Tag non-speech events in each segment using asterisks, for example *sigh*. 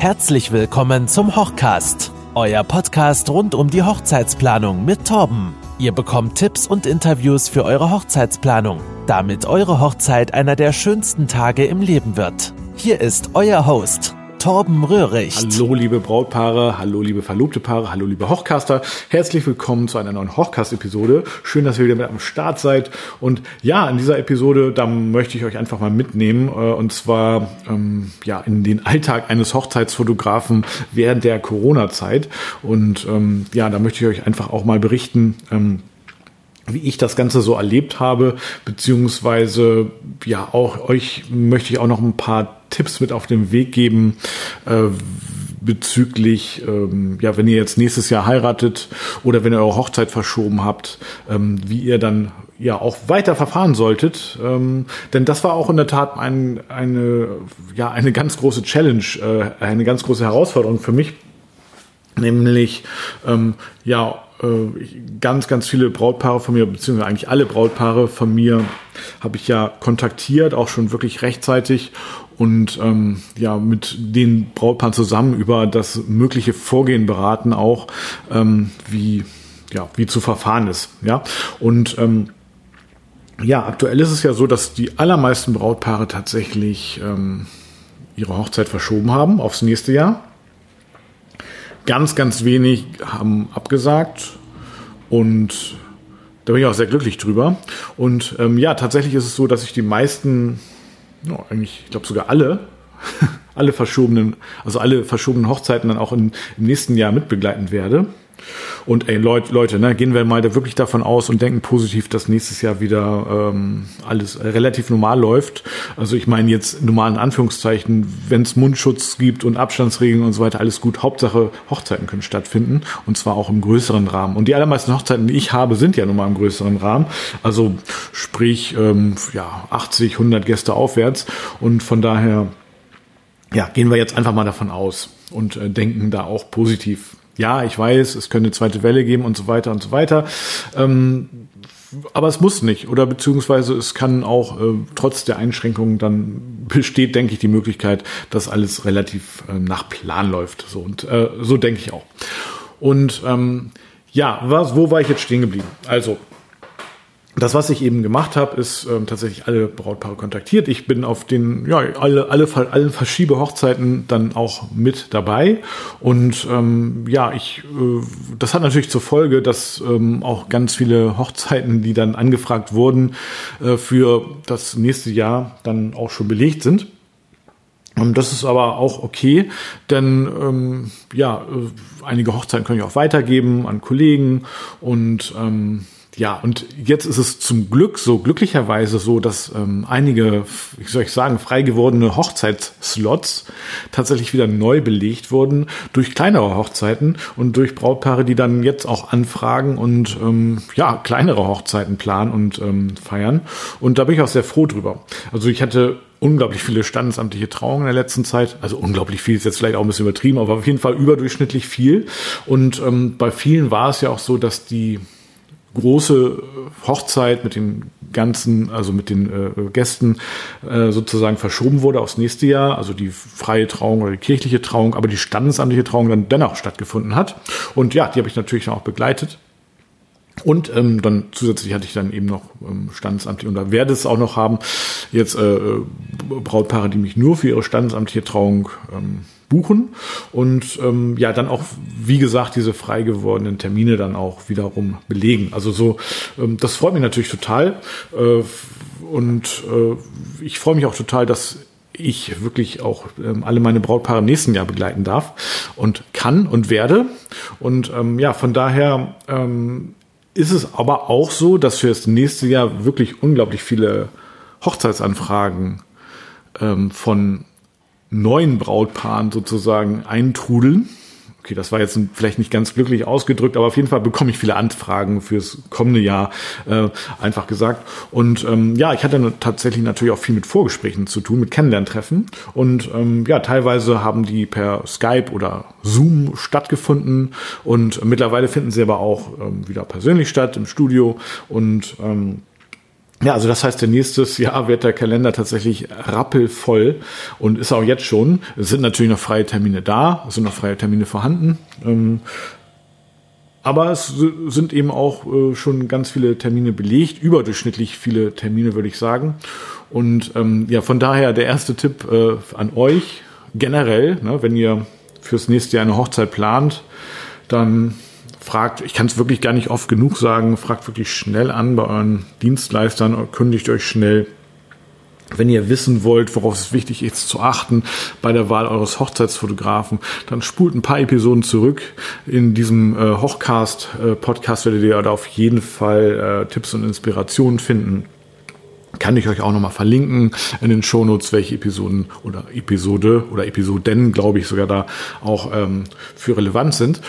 Herzlich willkommen zum Hochcast, euer Podcast rund um die Hochzeitsplanung mit Torben. Ihr bekommt Tipps und Interviews für eure Hochzeitsplanung, damit eure Hochzeit einer der schönsten Tage im Leben wird. Hier ist euer Host, Torben Röhricht. Hallo liebe Brautpaare, hallo liebe verlobte Paare, hallo liebe Hochcaster. Herzlich willkommen zu einer neuen Hochcast-Episode. Schön, dass ihr wieder mit am Start seid. Und ja, in dieser Episode, da möchte ich euch einfach mal mitnehmen. Äh, und zwar ähm, ja in den Alltag eines Hochzeitsfotografen während der Corona-Zeit. Und ähm, ja, da möchte ich euch einfach auch mal berichten, ähm, wie ich das Ganze so erlebt habe, beziehungsweise ja auch euch möchte ich auch noch ein paar Tipps mit auf den Weg geben äh, bezüglich, ähm, ja, wenn ihr jetzt nächstes Jahr heiratet oder wenn ihr eure Hochzeit verschoben habt, ähm, wie ihr dann ja auch weiter verfahren solltet. Ähm, denn das war auch in der Tat ein, eine, ja, eine ganz große Challenge, äh, eine ganz große Herausforderung für mich. Nämlich, ähm, ja, ganz, ganz viele Brautpaare von mir, beziehungsweise eigentlich alle Brautpaare von mir, habe ich ja kontaktiert, auch schon wirklich rechtzeitig und ähm, ja mit den Brautpaaren zusammen über das mögliche Vorgehen beraten, auch ähm, wie ja wie zu verfahren ist, ja und ähm, ja, aktuell ist es ja so, dass die allermeisten Brautpaare tatsächlich ähm, ihre Hochzeit verschoben haben aufs nächste Jahr. Ganz, ganz wenig haben abgesagt und da bin ich auch sehr glücklich drüber. Und ähm, ja, tatsächlich ist es so, dass ich die meisten, no, eigentlich, ich glaube sogar alle, *laughs* alle verschobenen, also alle verschobenen Hochzeiten dann auch in, im nächsten Jahr mitbegleiten werde. Und ey, Leute, Leute, ne, gehen wir mal da wirklich davon aus und denken positiv, dass nächstes Jahr wieder ähm, alles relativ normal läuft. Also ich meine jetzt normalen Anführungszeichen, wenn es Mundschutz gibt und Abstandsregeln und so weiter, alles gut. Hauptsache Hochzeiten können stattfinden und zwar auch im größeren Rahmen. Und die allermeisten Hochzeiten, die ich habe, sind ja nun mal im größeren Rahmen. Also sprich ähm, ja 80, 100 Gäste aufwärts und von daher ja, gehen wir jetzt einfach mal davon aus und äh, denken da auch positiv ja, ich weiß, es könnte eine zweite Welle geben und so weiter und so weiter. Ähm, aber es muss nicht. Oder beziehungsweise es kann auch äh, trotz der Einschränkungen dann *laughs* besteht, denke ich, die Möglichkeit, dass alles relativ äh, nach Plan läuft. So und äh, so denke ich auch. Und ähm, ja, was, wo war ich jetzt stehen geblieben? Also das, was ich eben gemacht habe, ist ähm, tatsächlich alle Brautpaare kontaktiert. Ich bin auf den, ja, alle, alle, alle Verschiebehochzeiten dann auch mit dabei. Und ähm, ja, ich, äh, das hat natürlich zur Folge, dass ähm, auch ganz viele Hochzeiten, die dann angefragt wurden, äh, für das nächste Jahr dann auch schon belegt sind. Das ist aber auch okay, denn ähm, ja, äh, einige Hochzeiten können ich auch weitergeben an Kollegen und ähm, ja, und jetzt ist es zum Glück so, glücklicherweise so, dass ähm, einige, wie soll ich sagen, frei gewordene Hochzeitsslots tatsächlich wieder neu belegt wurden durch kleinere Hochzeiten und durch Brautpaare, die dann jetzt auch anfragen und ähm, ja, kleinere Hochzeiten planen und ähm, feiern. Und da bin ich auch sehr froh drüber. Also ich hatte unglaublich viele standesamtliche Trauungen in der letzten Zeit. Also unglaublich viel ist jetzt vielleicht auch ein bisschen übertrieben, aber auf jeden Fall überdurchschnittlich viel. Und ähm, bei vielen war es ja auch so, dass die große Hochzeit mit den ganzen, also mit den äh, Gästen äh, sozusagen verschoben wurde aufs nächste Jahr, also die freie Trauung oder die kirchliche Trauung, aber die standesamtliche Trauung dann dennoch stattgefunden hat. Und ja, die habe ich natürlich auch begleitet. Und ähm, dann zusätzlich hatte ich dann eben noch ähm, standesamtliche, und da werde es auch noch haben, jetzt äh, äh Brautpaare, die mich nur für ihre standesamtliche Trauung ähm, buchen und ähm, ja, dann auch, wie gesagt, diese frei gewordenen Termine dann auch wiederum belegen. Also so, ähm, das freut mich natürlich total äh, und äh, ich freue mich auch total, dass ich wirklich auch ähm, alle meine Brautpaare im nächsten Jahr begleiten darf und kann und werde. Und ähm, ja, von daher ähm, ist es aber auch so, dass für das nächste Jahr wirklich unglaublich viele Hochzeitsanfragen ähm, von neuen Brautpaaren sozusagen eintrudeln. Okay, das war jetzt vielleicht nicht ganz glücklich ausgedrückt, aber auf jeden Fall bekomme ich viele Anfragen fürs kommende Jahr, äh, einfach gesagt. Und ähm, ja, ich hatte tatsächlich natürlich auch viel mit Vorgesprächen zu tun, mit Kennenlerntreffen. Und ähm, ja, teilweise haben die per Skype oder Zoom stattgefunden. Und mittlerweile finden sie aber auch ähm, wieder persönlich statt im Studio. Und ähm, Ja, also das heißt, der nächstes Jahr wird der Kalender tatsächlich rappelvoll und ist auch jetzt schon. Es sind natürlich noch freie Termine da, es sind noch freie Termine vorhanden. Ähm, aber es sind eben auch äh, schon ganz viele Termine belegt, überdurchschnittlich viele Termine, würde ich sagen. Und ähm, ja, von daher der erste Tipp äh, an euch generell, ne, wenn ihr fürs nächste Jahr eine Hochzeit plant, dann fragt, ich kann es wirklich gar nicht oft genug sagen, fragt wirklich schnell an bei euren Dienstleistern, kündigt euch schnell wenn ihr wissen wollt, worauf es wichtig ist zu achten bei der Wahl eures Hochzeitsfotografen, dann spult ein paar Episoden zurück. In diesem äh, Hochcast-Podcast werdet ihr da auf jeden Fall äh, Tipps und Inspirationen finden. Kann ich euch auch nochmal verlinken in den Shownotes, welche Episoden oder Episode oder Episoden, glaube ich, sogar da auch ähm, für relevant sind.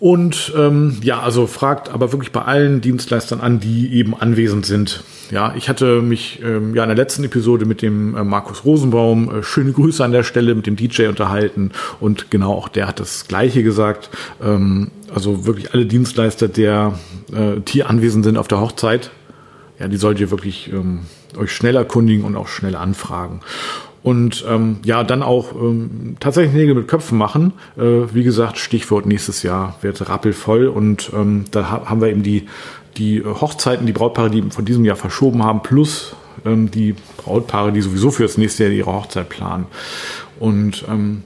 Und ähm, ja, also fragt aber wirklich bei allen Dienstleistern an, die eben anwesend sind. Ja, ich hatte mich ähm, ja in der letzten Episode mit dem äh, Markus Rosenbaum, äh, schöne Grüße an der Stelle, mit dem DJ unterhalten und genau auch der hat das Gleiche gesagt. Ähm, also wirklich alle Dienstleister, der äh, hier anwesend sind auf der Hochzeit, ja, die sollt ihr wirklich ähm, euch schnell erkundigen und auch schnell anfragen und ähm, ja, dann auch ähm, tatsächlich Nägel mit Köpfen machen. Äh, wie gesagt, Stichwort nächstes Jahr wird rappelvoll und ähm, da ha haben wir eben die, die Hochzeiten, die Brautpaare, die von diesem Jahr verschoben haben, plus ähm, die Brautpaare, die sowieso für das nächste Jahr ihre Hochzeit planen. Und ähm,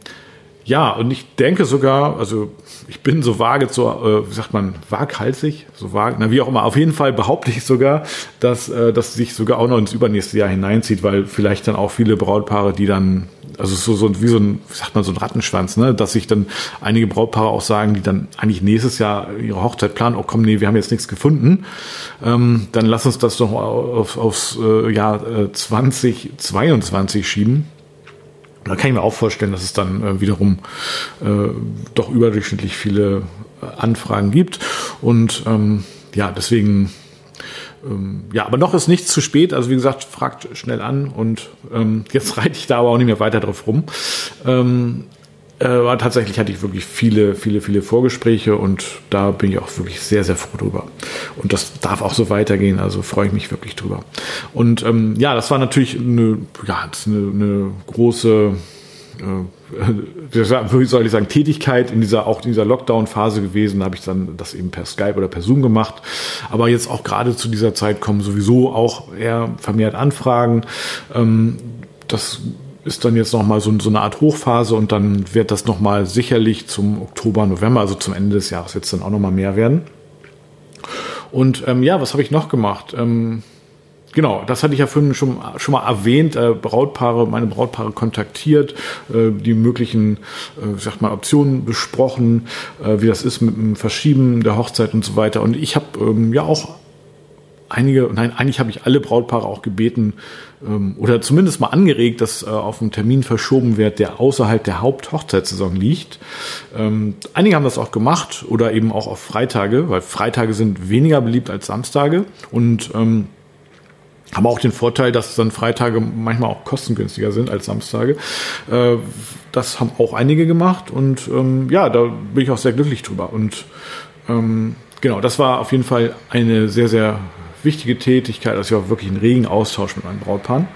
ja, und ich denke sogar, also ich bin so vage, so, äh, wie sagt man, waghalsig, so vage, na wie auch immer. Auf jeden Fall behaupte ich sogar, dass äh, das sich sogar auch noch ins übernächste Jahr hineinzieht, weil vielleicht dann auch viele Brautpaare, die dann, also so, so wie so ein, wie sagt man, so ein Rattenschwanz, ne, dass sich dann einige Brautpaare auch sagen, die dann eigentlich nächstes Jahr ihre Hochzeit planen, oh komm, nee, wir haben jetzt nichts gefunden, ähm, dann lass uns das doch auf, aufs äh, Jahr äh, 2022 schieben da kann ich mir auch vorstellen, dass es dann äh, wiederum äh, doch überdurchschnittlich viele äh, Anfragen gibt. Und ähm, ja, deswegen, ähm, ja, aber noch ist nichts zu spät. Also wie gesagt, fragt schnell an und ähm, jetzt *laughs* reite ich da aber auch nicht mehr weiter drauf rum. Äh, aber tatsächlich hatte ich wirklich viele, viele, viele Vorgespräche und da bin ich auch wirklich sehr, sehr froh drüber. Und das darf auch so weitergehen, also freue ich mich wirklich drüber. Und ähm, ja, das war natürlich eine, ja, eine, eine große äh, *laughs* wie soll ich sagen, Tätigkeit in dieser, auch in dieser Lockdown-Phase gewesen. Da habe ich dann das eben per Skype oder per Zoom gemacht. Aber jetzt auch gerade zu dieser Zeit kommen sowieso auch eher vermehrt Anfragen. Ähm, das ist dann jetzt nochmal so, so eine Art Hochphase und dann wird das nochmal sicherlich zum Oktober, November, also zum Ende des Jahres jetzt dann auch nochmal mehr werden. Und ähm, ja, was habe ich noch gemacht? Ähm, genau, das hatte ich ja vorhin schon, schon mal erwähnt, äh, Brautpaare, meine Brautpaare kontaktiert, äh, die möglichen, äh, sag mal, Optionen besprochen, äh, wie das ist mit dem Verschieben der Hochzeit und so weiter. Und ich habe ähm, ja auch einige, nein, eigentlich habe ich alle Brautpaare auch gebeten ähm, oder zumindest mal angeregt, dass äh, auf einen Termin verschoben wird, der außerhalb der Haupthochzeitssaison liegt. Ähm, einige haben das auch gemacht oder eben auch auf Freitage, weil Freitage sind weniger beliebt als Samstage und ähm, haben auch den Vorteil, dass dann Freitage manchmal auch kostengünstiger sind als Samstage. Äh, das haben auch einige gemacht und ähm, ja, da bin ich auch sehr glücklich drüber. Und ähm, genau, das war auf jeden Fall eine sehr, sehr wichtige Tätigkeit, also ich war wirklich einen regen Austausch mit meinen Brautpaaren.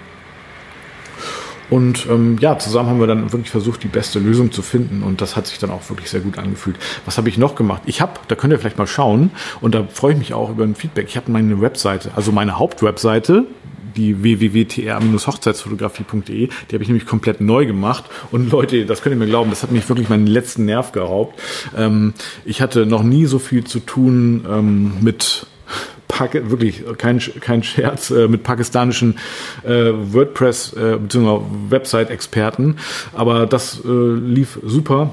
Und ähm, ja, zusammen haben wir dann wirklich versucht, die beste Lösung zu finden. Und das hat sich dann auch wirklich sehr gut angefühlt. Was habe ich noch gemacht? Ich habe, da könnt ihr vielleicht mal schauen, und da freue ich mich auch über ein Feedback. Ich habe meine Webseite, also meine Hauptwebseite, die www.tr-hochzeitsfotografie.de, die habe ich nämlich komplett neu gemacht. Und Leute, das könnt ihr mir glauben, das hat mich wirklich meinen letzten Nerv geraubt. Ähm, ich hatte noch nie so viel zu tun ähm, mit Paki wirklich kein, kein Scherz, äh, mit pakistanischen äh, WordPress äh, bzw. Website-Experten. Aber das äh, lief super.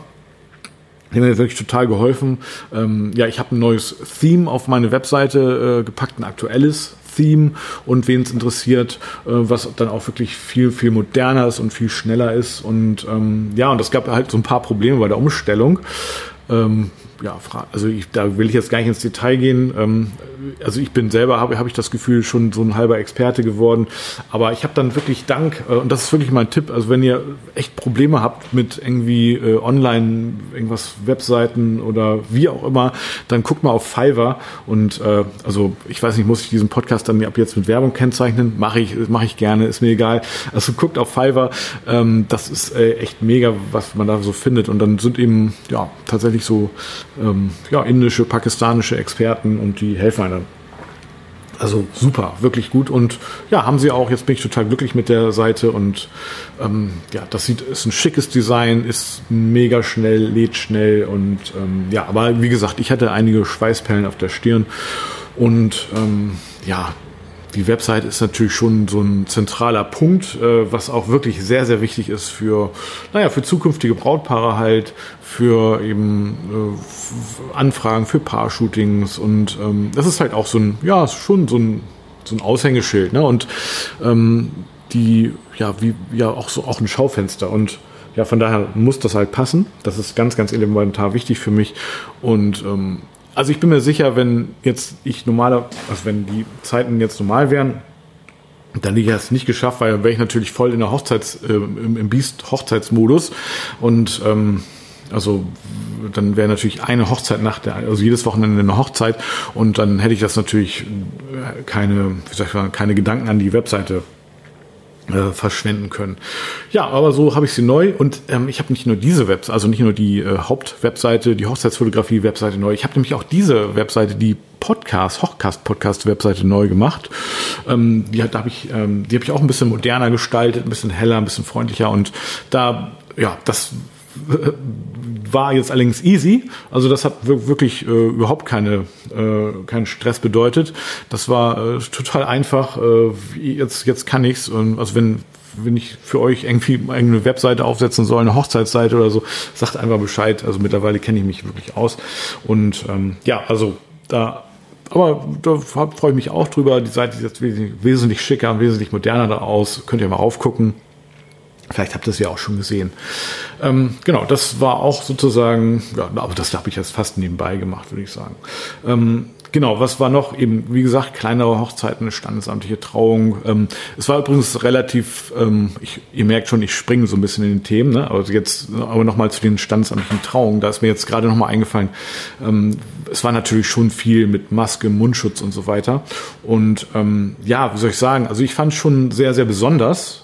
Die haben mir wirklich total geholfen. Ähm, ja, ich habe ein neues Theme auf meine Webseite äh, gepackt, ein aktuelles Theme und wen es interessiert, äh, was dann auch wirklich viel, viel moderner ist und viel schneller ist. Und ähm, ja, und es gab halt so ein paar Probleme bei der Umstellung. Ähm, ja, also ich, da will ich jetzt gar nicht ins Detail gehen. Ähm, also ich bin selber, habe hab ich das Gefühl, schon so ein halber Experte geworden. Aber ich habe dann wirklich Dank, äh, und das ist wirklich mein Tipp, also wenn ihr echt Probleme habt mit irgendwie äh, online, irgendwas, Webseiten oder wie auch immer, dann guckt mal auf Fiverr. Und äh, also ich weiß nicht, muss ich diesen Podcast dann ab jetzt mit Werbung kennzeichnen? Mache ich, mache ich gerne, ist mir egal. Also guckt auf Fiverr, ähm, das ist äh, echt mega, was man da so findet. Und dann sind eben ja tatsächlich so ähm, ja, indische, pakistanische Experten und die helfen. Also super, wirklich gut. Und ja, haben sie auch. Jetzt bin ich total glücklich mit der Seite. Und ähm, ja, das sieht ist ein schickes Design, ist mega schnell, lädt schnell. Und ähm, ja, aber wie gesagt, ich hatte einige Schweißperlen auf der Stirn. Und ähm, ja, die Website ist natürlich schon so ein zentraler Punkt, äh, was auch wirklich sehr, sehr wichtig ist für, naja, für zukünftige Brautpaare halt, für eben äh, Anfragen für Paar-Shootings und ähm, das ist halt auch so ein, ja, schon so ein, so ein Aushängeschild, ne? Und ähm, die, ja, wie, ja, auch so auch ein Schaufenster und ja, von daher muss das halt passen. Das ist ganz, ganz elementar wichtig für mich. Und ähm, also ich bin mir sicher, wenn jetzt ich normaler, also wenn die Zeiten jetzt normal wären, dann hätte ich es nicht geschafft, weil wäre ich natürlich voll in der Hochzeits, äh, im, im Biest-Hochzeitsmodus. Und ähm, also dann wäre natürlich eine Hochzeit nach der, also jedes Wochenende eine Hochzeit und dann hätte ich das natürlich äh, keine, wie soll ich sagen, keine Gedanken an die Webseite äh, verschwenden können. Ja, aber so habe ich sie neu und ähm, ich habe nicht nur diese Webseite, also nicht nur die äh, Hauptwebseite, die Hochzeitsfotografie-Webseite neu, ich habe nämlich auch diese Webseite, die Podcast, Hochcast-Podcast-Webseite neu gemacht. Ähm, die habe ich, ähm, die habe ich auch ein bisschen moderner gestaltet, ein bisschen heller, ein bisschen freundlicher und da, ja, das war jetzt allerdings easy. Also das hat wirklich äh, überhaupt keine, äh, keinen Stress bedeutet. Das war äh, total einfach. Äh, jetzt, jetzt kann ich's. Und also wenn, wenn ich für euch irgendwie eine Webseite aufsetzen soll, eine Hochzeitsseite oder so, sagt einfach Bescheid. Also mittlerweile kenne ich mich wirklich aus. Und ähm, ja, also da aber da freue ich mich auch drüber. Die Seite sieht jetzt wesentlich, schicker, wesentlich moderner da aus. Könnt ihr mal raufgucken. Vielleicht habt ihr es ja auch schon gesehen. Ähm, genau, das war auch sozusagen, ja, aber das habe ich jetzt fast nebenbei gemacht, würde ich sagen. Ähm, genau, was war noch? Eben, wie gesagt, kleinere Hochzeiten, standesamtliche Trauung. Ähm, es war übrigens relativ, ähm, ich, ihr merkt schon, ich springe so ein bisschen in den Themen, ne? aber jetzt aber nochmal zu den standesamtlichen Trauungen. Da ist mir jetzt gerade nochmal eingefallen, ähm, es war natürlich schon viel mit Maske, Mundschutz und so weiter. Und ähm, ja, wie soll ich sagen, also ich fand es schon sehr, sehr besonders,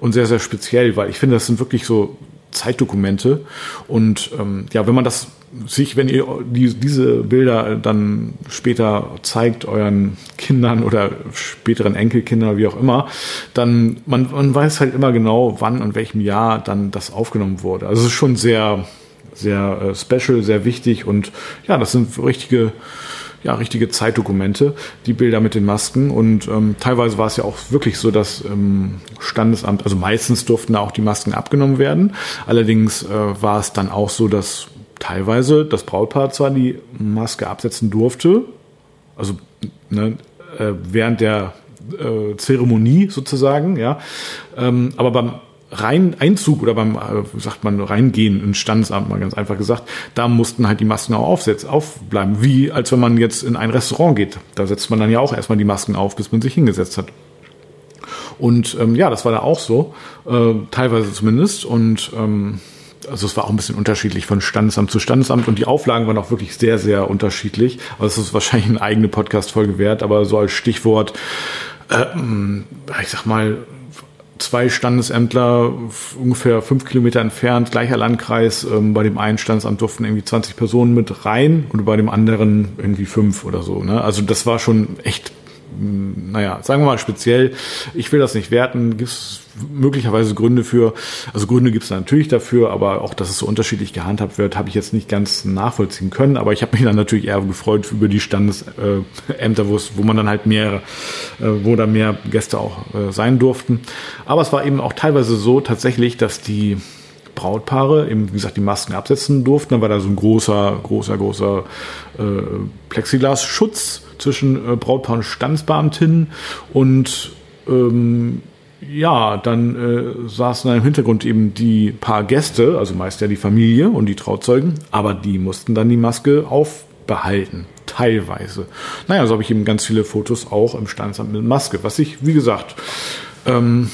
und sehr, sehr speziell, weil ich finde, das sind wirklich so Zeitdokumente. Und ähm, ja, wenn man das sich, wenn ihr die, diese Bilder dann später zeigt, euren Kindern oder späteren Enkelkindern, wie auch immer, dann man, man weiß halt immer genau, wann und welchem Jahr dann das aufgenommen wurde. Also es ist schon sehr, sehr äh, special, sehr wichtig und ja, das sind richtige ja, richtige Zeitdokumente, die Bilder mit den Masken. Und ähm, teilweise war es ja auch wirklich so, dass ähm, Standesamt, also meistens durften da auch die Masken abgenommen werden. Allerdings äh, war es dann auch so, dass teilweise das Brautpaar zwar die Maske absetzen durfte, also ne, äh, während der äh, Zeremonie sozusagen, ja, ähm, aber beim rein Einzug oder beim, äh, sagt man, reingehen ins Standesamt, mal ganz einfach gesagt, da mussten halt die Masken auch aufsetzen, aufbleiben. Wie als wenn man jetzt in ein Restaurant geht. Da setzt man dann ja auch erstmal die Masken auf, bis man sich hingesetzt hat. Und ähm, ja, das war da auch so, äh, teilweise zumindest. Und ähm, also es war auch ein bisschen unterschiedlich von Standesamt zu Standesamt und die Auflagen waren auch wirklich sehr, sehr unterschiedlich. Also es ist wahrscheinlich eine eigene Podcast-Folge wert, aber so als Stichwort, äh, ich sag mal, zwei Standesämtler ungefähr fünf Kilometer entfernt, gleicher Landkreis. Ähm, bei dem einen Standesamt durften irgendwie 20 Personen mit rein und bei dem anderen irgendwie fünf oder so. Ne? Also das war schon echt naja, sagen wir mal speziell, ich will das nicht werten, gibt es möglicherweise Gründe für, also Gründe gibt es natürlich dafür, aber auch, dass es so unterschiedlich gehandhabt wird, habe ich jetzt nicht ganz nachvollziehen können, aber ich habe mich dann natürlich eher gefreut über die Standesämter, wo, es, wo man dann halt mehr, äh, wo da mehr Gäste auch äh, sein durften. Aber es war eben auch teilweise so tatsächlich, dass die Brautpaare eben, wie gesagt, die Masken absetzen durften. Dann war da so ein großer, großer, großer äh, Plexiglasschutz zwischen äh, Brautpaar und Standesbeamtinnen und ähm, ja, dann äh, saßen im Hintergrund eben die paar Gäste, also meist ja die Familie und die Trauzeugen, aber die mussten dann die Maske aufbehalten, teilweise. Naja, so habe ich eben ganz viele Fotos auch im Standesamt mit Maske, was ich, wie gesagt, ähm,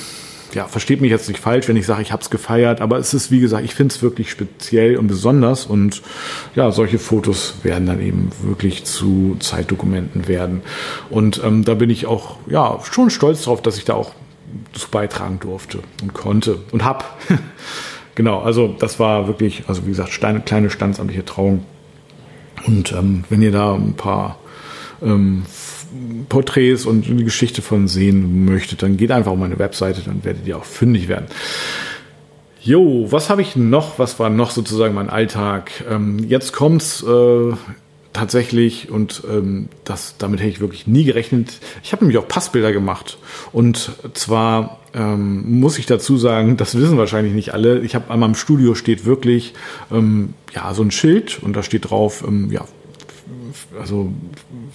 ja, versteht mich jetzt nicht falsch, wenn ich sage, ich habe es gefeiert, aber es ist, wie gesagt, ich finde es wirklich speziell und besonders und ja, solche Fotos werden dann eben wirklich zu Zeitdokumenten werden. Und ähm, da bin ich auch, ja, schon stolz drauf, dass ich da auch zu beitragen durfte und konnte und hab. *laughs* genau, also das war wirklich, also wie gesagt, Steine, kleine standesamtliche Trauung. Und ähm, wenn ihr da ein paar ähm, Porträts und die Geschichte von sehen möchtet, dann geht einfach auf meine Webseite, dann werdet ihr auch fündig werden. Jo, was habe ich noch? Was war noch sozusagen mein Alltag? Ähm, jetzt kommt's äh, tatsächlich und ähm, das, damit hätte ich wirklich nie gerechnet. Ich habe nämlich auch Passbilder gemacht und zwar ähm, muss ich dazu sagen, das wissen wahrscheinlich nicht alle. Ich habe an meinem Studio steht wirklich ähm, ja so ein Schild und da steht drauf ähm, ja also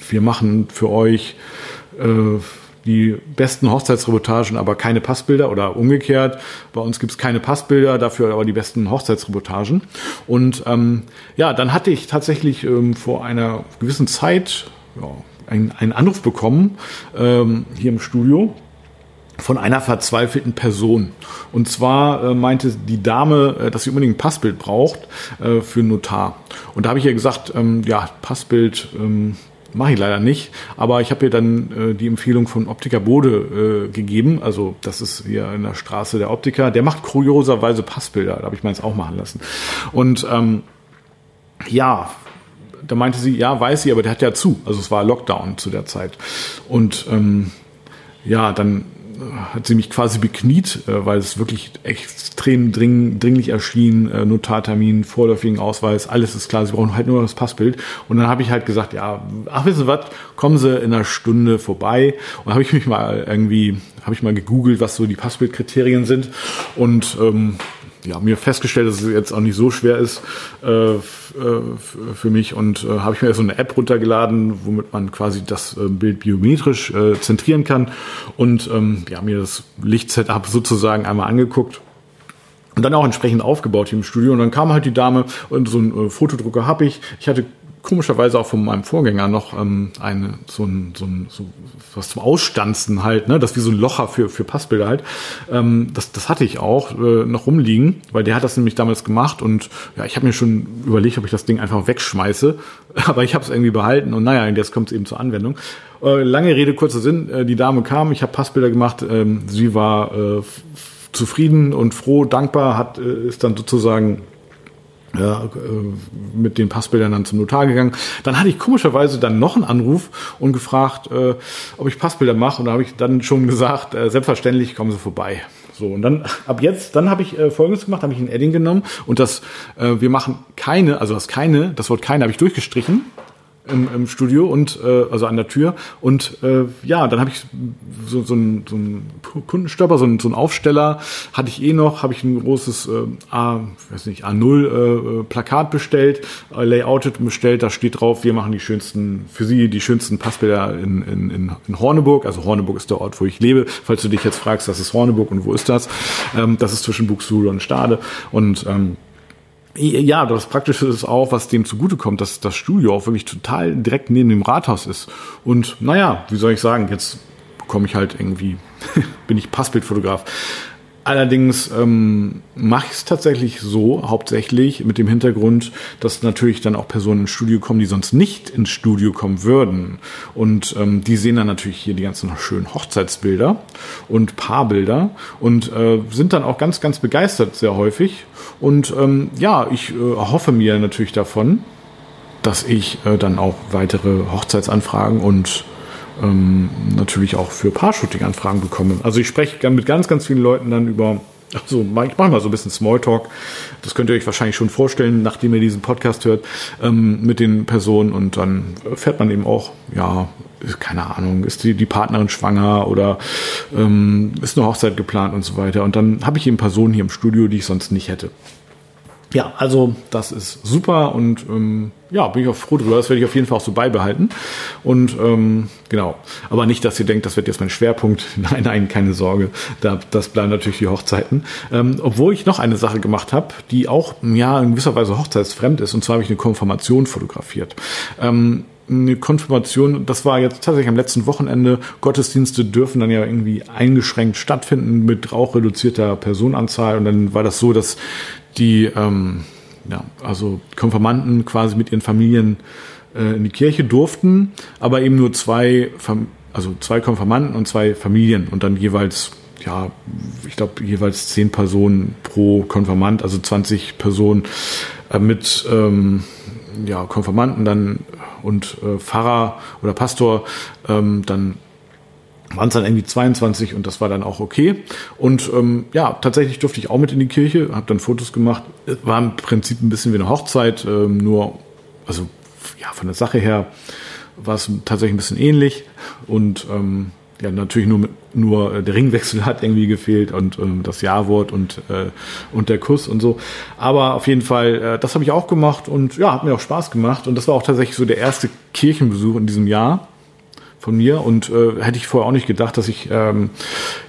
wir machen für euch äh, die besten Hochzeitsreportagen, aber keine Passbilder oder umgekehrt. Bei uns gibt es keine Passbilder, dafür aber die besten Hochzeitsreportagen. Und ähm, ja, dann hatte ich tatsächlich ähm, vor einer gewissen Zeit ja, einen, einen Anruf bekommen ähm, hier im Studio von einer verzweifelten Person. Und zwar äh, meinte die Dame, äh, dass sie unbedingt ein Passbild braucht äh, für einen Notar. Und da habe ich ihr gesagt, ähm, ja, Passbild ähm, mache ich leider nicht. Aber ich habe ihr dann äh, die Empfehlung von Optiker Bode äh, gegeben. Also das ist hier in der Straße der Optiker. Der macht kurioserweise Passbilder. Da habe ich meins auch machen lassen. Und ähm, ja, da meinte sie, ja, weiß sie, aber der hat ja zu. Also es war Lockdown zu der Zeit. Und ähm, ja, dann hat sie mich quasi bekniet, äh, weil es wirklich extrem dring, dringlich erschien. Äh, Notartermin, vorläufigen Ausweis, alles ist klar. Sie brauchen halt nur das Passbild. Und dann habe ich halt gesagt, ja, ach, wissen Sie was, kommen Sie in einer Stunde vorbei. Und habe ich mich mal irgendwie, habe ich mal gegoogelt, was so die Passbildkriterien sind. Und ähm, ja, mir festgestellt, dass es jetzt auch nicht so schwer ist äh, äh für mich und äh, habe ich mir so eine App runtergeladen, womit man quasi das äh, Bild biometrisch äh, zentrieren kann und ähm, ja, mir das Lichtsetup sozusagen einmal angeguckt und dann auch entsprechend aufgebaut hier im Studio. Und dann kam halt die Dame und so ein äh, Fotodrucker habe ich. Ich hatte komischerweise auch von meinem Vorgänger noch ähm, eine, so, ein, so, ein, so was zum Ausstanzen halt, ne? Das wie so ein Locher für, für Passbilder halt. Ähm, das, das hatte ich auch äh, noch rumliegen, weil der hat das nämlich damals gemacht und ja, ich habe mir schon überlegt, ob ich das Ding einfach wegschmeiße. *laughs* Aber ich habe es irgendwie behalten und naja, jetzt kommt es eben zur Anwendung. Äh, lange Rede, kurzer Sinn, äh, die Dame kam, ich habe Passbilder gemacht, ähm, sie war äh, zufrieden und froh, dankbar, hat, äh, ist dann sozusagen ja, äh, mit den Passbildern dann zum Notar gegangen. Dann hatte ich komischerweise dann noch einen Anruf und gefragt, äh, ob ich Passbilder mache. Und da habe ich dann schon gesagt, äh, selbstverständlich kommen Sie vorbei. So, und dann ab jetzt, dann habe ich äh, folgendes gemacht, habe ich ein Edding genommen und das, äh, wir machen keine, also das keine, das Wort keine habe ich durchgestrichen im, im Studio und äh, also an der Tür und äh, ja, dann habe ich so, so einen so ein Kundenstopper, so einen, so einen Aufsteller hatte ich eh noch, habe ich ein großes äh, A, weiß nicht A0 äh, Plakat bestellt, äh, Layoutet bestellt, da steht drauf, wir machen die schönsten für Sie die schönsten Passbilder in, in, in, in Horneburg, also Horneburg ist der Ort, wo ich lebe. Falls du dich jetzt fragst, das ist Horneburg und wo ist das? Ähm, das ist zwischen Buxtehude und Stade und ähm, ja, das Praktische ist auch, was dem zugutekommt, dass das Studio auch wirklich total direkt neben dem Rathaus ist. Und naja, wie soll ich sagen, jetzt bekomme ich halt irgendwie, *laughs* bin ich Passbildfotograf. Allerdings ähm, mache ich es tatsächlich so, hauptsächlich mit dem Hintergrund, dass natürlich dann auch Personen ins Studio kommen, die sonst nicht ins Studio kommen würden. Und ähm, die sehen dann natürlich hier die ganzen schönen Hochzeitsbilder und Paarbilder und äh, sind dann auch ganz, ganz begeistert sehr häufig. Und ähm, ja, ich äh, hoffe mir natürlich davon, dass ich äh, dann auch weitere Hochzeitsanfragen und ähm, natürlich auch für Paar-Shooting-Anfragen bekomme. Also ich spreche mit ganz, ganz vielen Leuten dann über, also ich mache mal so ein bisschen Smalltalk. Das könnt ihr euch wahrscheinlich schon vorstellen, nachdem ihr diesen Podcast hört, ähm, mit den Personen und dann fährt man eben auch, ja, keine Ahnung, ist die, die Partnerin schwanger oder ähm, ist eine Hochzeit geplant und so weiter. Und dann habe ich eben Personen hier im Studio, die ich sonst nicht hätte. Ja, also das ist super und ähm, ja, bin ich auch froh drüber. Das werde ich auf jeden Fall auch so beibehalten. Und ähm, genau, aber nicht, dass ihr denkt, das wird jetzt mein Schwerpunkt. *laughs* Nein, nein, keine Sorge. Da, das bleiben natürlich die Hochzeiten. Ähm, obwohl ich noch eine Sache gemacht habe, die auch ja in gewisser Weise hochzeitsfremd ist. Und zwar habe ich eine Konfirmation fotografiert. Ähm, eine Konfirmation, das war jetzt tatsächlich am letzten Wochenende. Gottesdienste dürfen dann ja irgendwie eingeschränkt stattfinden mit auch reduzierter Personenanzahl. Und dann war das so, dass die ähm, ja, also Konfirmanden quasi mit ihren Familien äh, in die Kirche durften, aber eben nur zwei, also zwei Konfirmanden und zwei Familien und dann jeweils ja, ich glaube, jeweils zehn Personen pro Konfirmand, also 20 Personen äh, mit ähm, ja, Konfirmanden dann und äh, Pfarrer oder Pastor ähm, dann waren es dann irgendwie 22 und das war dann auch okay. Und ähm, ja, tatsächlich durfte ich auch mit in die Kirche, habe dann Fotos gemacht. War im Prinzip ein bisschen wie eine Hochzeit, ähm, nur, also ja, von der Sache her war es tatsächlich ein bisschen ähnlich. Und ähm, ja, natürlich nur, nur äh, der Ringwechsel *laughs* hat irgendwie gefehlt und ähm, das Ja-Wort und, äh, und der Kuss und so. Aber auf jeden Fall, äh, das habe ich auch gemacht und ja, hat mir auch Spaß gemacht. Und das war auch tatsächlich so der erste Kirchenbesuch in diesem Jahr von mir und äh, hätte ich vorher auch nicht gedacht, dass ich ähm,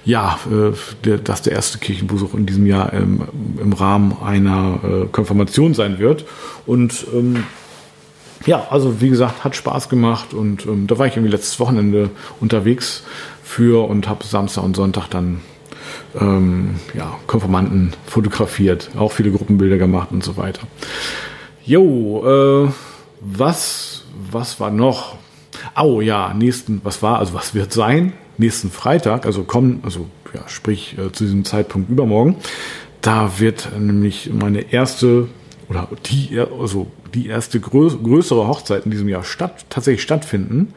ja, äh, der, dass der erste Kirchenbesuch in diesem Jahr ähm, im Rahmen einer äh, Konfirmation sein wird und ähm, ja, also wie gesagt, hat Spaß gemacht und ähm, da war ich irgendwie letztes Wochenende unterwegs für und habe Samstag und Sonntag dann ähm, ja, Konfirmanden fotografiert, auch viele Gruppenbilder gemacht und so weiter. Jo, äh, was, was war noch? Oh ja, nächsten, was war, also was wird sein? Nächsten Freitag, also kommen, also ja, sprich äh, zu diesem Zeitpunkt übermorgen, da wird nämlich meine erste oder die, also die erste grö größere Hochzeit in diesem Jahr statt, tatsächlich stattfinden.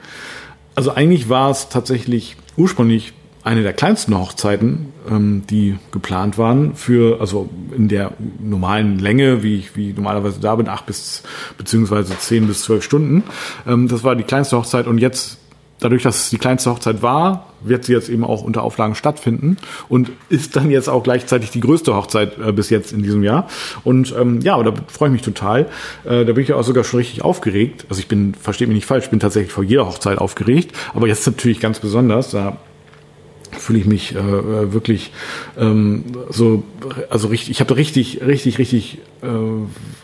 Also eigentlich war es tatsächlich ursprünglich eine der kleinsten Hochzeiten, ähm, die geplant waren für, also in der normalen Länge, wie ich wie normalerweise da bin, acht bis beziehungsweise zehn bis zwölf Stunden. Ähm, das war die kleinste Hochzeit und jetzt, dadurch, dass es die kleinste Hochzeit war, wird sie jetzt eben auch unter Auflagen stattfinden und ist dann jetzt auch gleichzeitig die größte Hochzeit äh, bis jetzt in diesem Jahr. Und ähm, ja, da freue ich mich total. Äh, da bin ich auch sogar schon richtig aufgeregt. Also ich bin, versteht mich nicht falsch, ich bin tatsächlich vor jeder Hochzeit aufgeregt, aber jetzt natürlich ganz besonders. Da fühle ich mich äh, wirklich ähm, so, also richtig, ich habe richtig, richtig, richtig, äh,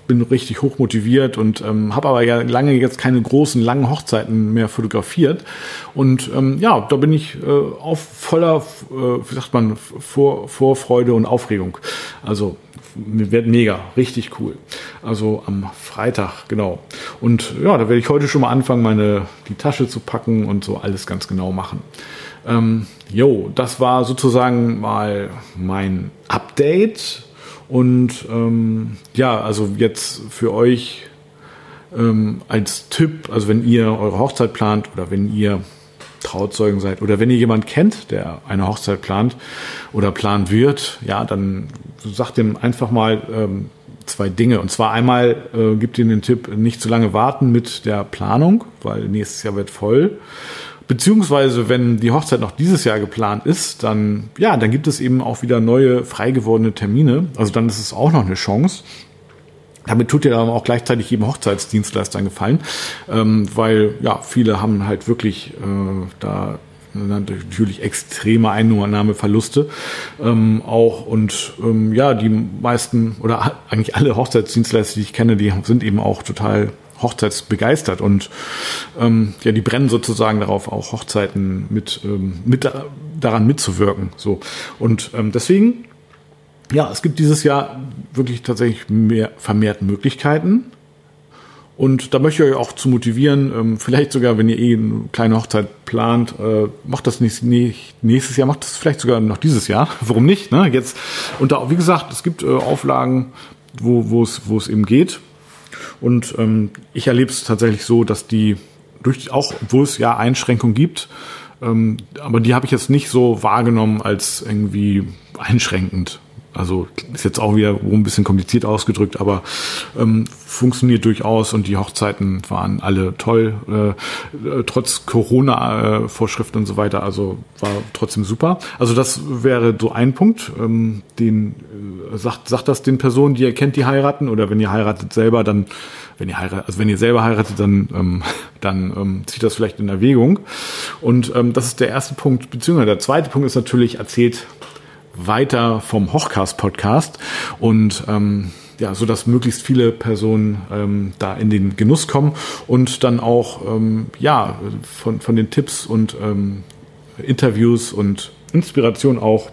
bin richtig hoch motiviert und ähm, habe aber ja lange jetzt keine großen, langen Hochzeiten mehr fotografiert. Und ähm, ja, da bin ich äh, auf voller, äh, wie sagt man, Vor, Vorfreude und Aufregung. Also wird mega, richtig cool. Also am Freitag, genau. Und ja, da werde ich heute schon mal anfangen, meine die Tasche zu packen und so alles ganz genau machen. Ähm, jo, das war sozusagen mal mein Update. Und ähm, ja, also jetzt für euch ähm, als Tipp, also wenn ihr eure Hochzeit plant oder wenn ihr Trauzeugen seid oder wenn ihr jemand kennt, der eine Hochzeit plant oder planen wird, ja, dann sagt ihm einfach mal ähm, zwei Dinge. Und zwar einmal äh, gibt ihr den Tipp, nicht zu lange warten mit der Planung, weil nächstes Jahr wird voll. Beziehungsweise, wenn die Hochzeit noch dieses Jahr geplant ist, dann, ja, dann gibt es eben auch wieder neue frei gewordene Termine. Also dann ist es auch noch eine Chance. Damit tut ihr dann auch gleichzeitig jedem Hochzeitsdienstleister einen Gefallen, ähm, weil ja, viele haben halt wirklich äh, da natürlich extreme Einnahmeverluste ähm, auch und ähm, ja die meisten oder eigentlich alle Hochzeitsdienstleister, die ich kenne, die sind eben auch total hochzeitsbegeistert und ähm, ja, die brennen sozusagen darauf, auch Hochzeiten mit, ähm, mit daran mitzuwirken. So. Und ähm, deswegen, ja, es gibt dieses Jahr wirklich tatsächlich mehr vermehrt Möglichkeiten. Und da möchte ich euch auch zu motivieren, ähm, vielleicht sogar, wenn ihr eh eine kleine Hochzeit plant, äh, macht das nicht, nicht nächstes Jahr, macht das vielleicht sogar noch dieses Jahr. *laughs* Warum nicht? Ne? Jetzt, und da, wie gesagt, es gibt äh, Auflagen, wo, wo, es, wo es eben geht. Und ähm, ich erlebe es tatsächlich so, dass die durch auch, wo es ja Einschränkungen gibt, ähm, aber die habe ich jetzt nicht so wahrgenommen als irgendwie einschränkend. Also ist jetzt auch wieder ein bisschen kompliziert ausgedrückt, aber ähm, funktioniert durchaus und die Hochzeiten waren alle toll, äh, äh trotz Corona-Vorschriften und so weiter. Also war trotzdem super. Also das wäre so ein Punkt, ähm, den äh, sagt, sagt das den Personen, die ihr kennt, die heiraten, oder wenn ihr heiratet selber, dann wenn ihr heiratet, also wenn ihr selber heiratet, dann ähm, dann ähm, zieht das vielleicht in Erwägung. Und ähm, das ist der erste Punkt, beziehungsweise der zweite Punkt ist natürlich erzählt weiter vom Hochcast-Podcast und ähm, ja, so dass möglichst viele Personen ähm, da in den Genuss kommen und dann auch ähm, ja von, von den Tipps und ähm, Interviews und Inspiration auch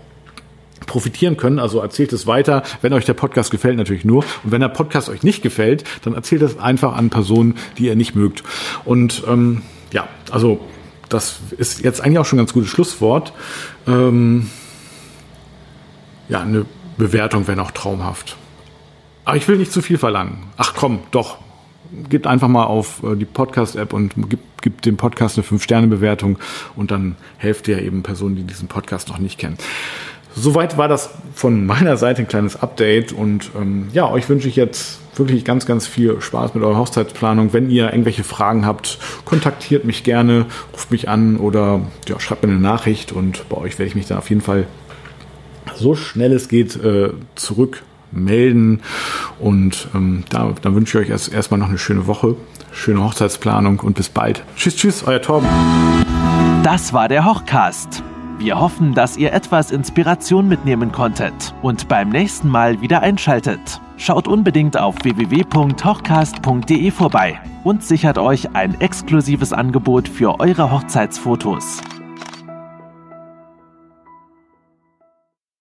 profitieren können. Also erzählt es weiter, wenn euch der Podcast gefällt, natürlich nur. Und wenn der Podcast euch nicht gefällt, dann erzählt es einfach an Personen, die ihr nicht mögt. Und ähm, ja, also das ist jetzt eigentlich auch schon ein ganz gutes Schlusswort. Ähm, ja, eine Bewertung wäre noch traumhaft. Aber ich will nicht zu viel verlangen. Ach komm, doch. Gebt einfach mal auf äh, die Podcast-App und gibt, gibt dem Podcast eine 5-Sterne-Bewertung und dann helft ihr eben Personen, die diesen Podcast noch nicht kennen. Soweit war das von meiner Seite ein kleines Update und ähm, ja, euch wünsche ich jetzt wirklich ganz, ganz viel Spaß mit eurer Hochzeitsplanung. Wenn ihr irgendwelche Fragen habt, kontaktiert mich gerne, ruft mich an oder ja, schreibt mir eine Nachricht und bei euch werde ich mich dann auf jeden Fall so schnell es geht äh, zurückmelden. Und ähm, da, dann wünsche ich euch erst erstmal noch eine schöne Woche, schöne Hochzeitsplanung und bis bald. Tschüss, tschüss, euer Torben. Das war der Hochcast. Wir hoffen, dass ihr etwas Inspiration mitnehmen konntet und beim nächsten Mal wieder einschaltet. Schaut unbedingt auf www.hochcast.de vorbei und sichert euch ein exklusives Angebot für eure Hochzeitsfotos.